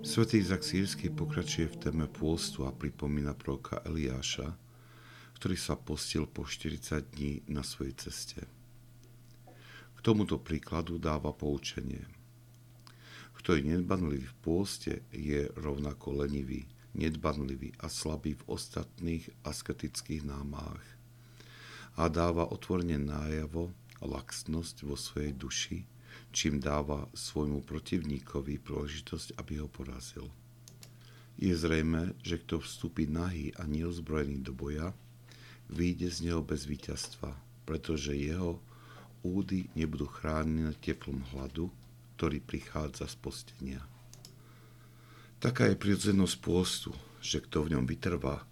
Svetý Izak Sírsky pokračuje v téme pôstu a pripomína proroka Eliáša, ktorý sa postil po 40 dní na svojej ceste. K tomuto príkladu dáva poučenie. Kto je nedbanlivý v pôste, je rovnako lenivý, nedbanlivý a slabý v ostatných asketických námách a dáva otvorene nájavo laxnosť vo svojej duši, čím dáva svojmu protivníkovi príležitosť, aby ho porazil. Je zrejme, že kto vstúpi nahý a neozbrojený do boja, vyjde z neho bez víťazstva, pretože jeho údy nebudú chránené teplom hladu, ktorý prichádza z postenia. Taká je prirodzenosť pôstu, že kto v ňom vytrvá,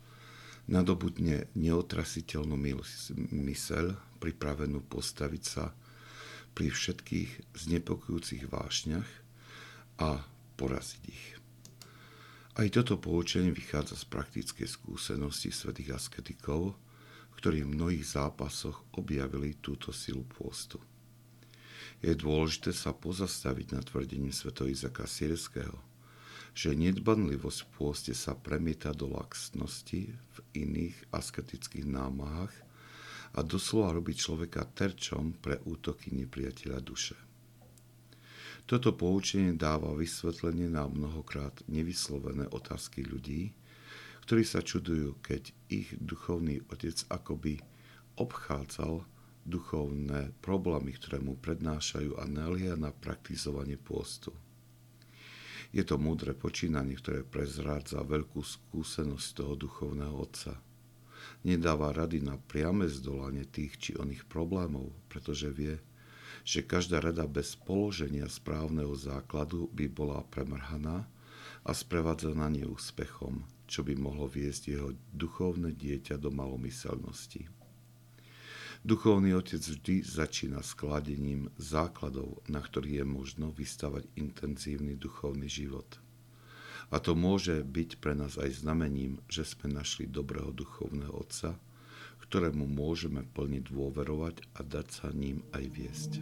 nadobudne neotrasiteľnú myseľ, pripravenú postaviť sa pri všetkých znepokojúcich vášňach a poraziť ich. Aj toto poučenie vychádza z praktickej skúsenosti svetých asketikov, ktorí v mnohých zápasoch objavili túto silu pôstu. Je dôležité sa pozastaviť na tvrdením svätého Izaka Sierského, že nedbanlivosť v pôste sa premieta do laxnosti v iných asketických námahách a doslova robí človeka terčom pre útoky nepriateľa duše. Toto poučenie dáva vysvetlenie na mnohokrát nevyslovené otázky ľudí, ktorí sa čudujú, keď ich duchovný otec akoby obchádzal duchovné problémy, ktoré mu prednášajú a nelia na praktizovanie pôstu. Je to múdre počínanie, ktoré prezrádza veľkú skúsenosť toho duchovného otca – nedáva rady na priame zdolanie tých či oných problémov, pretože vie, že každá rada bez položenia správneho základu by bola premrhaná a sprevádzaná neúspechom, čo by mohlo viesť jeho duchovné dieťa do malomyselnosti. Duchovný otec vždy začína skladením základov, na ktorých je možno vystavať intenzívny duchovný život – a to môže byť pre nás aj znamením, že sme našli dobrého duchovného Otca, ktorému môžeme plne dôverovať a dať sa ním aj viesť.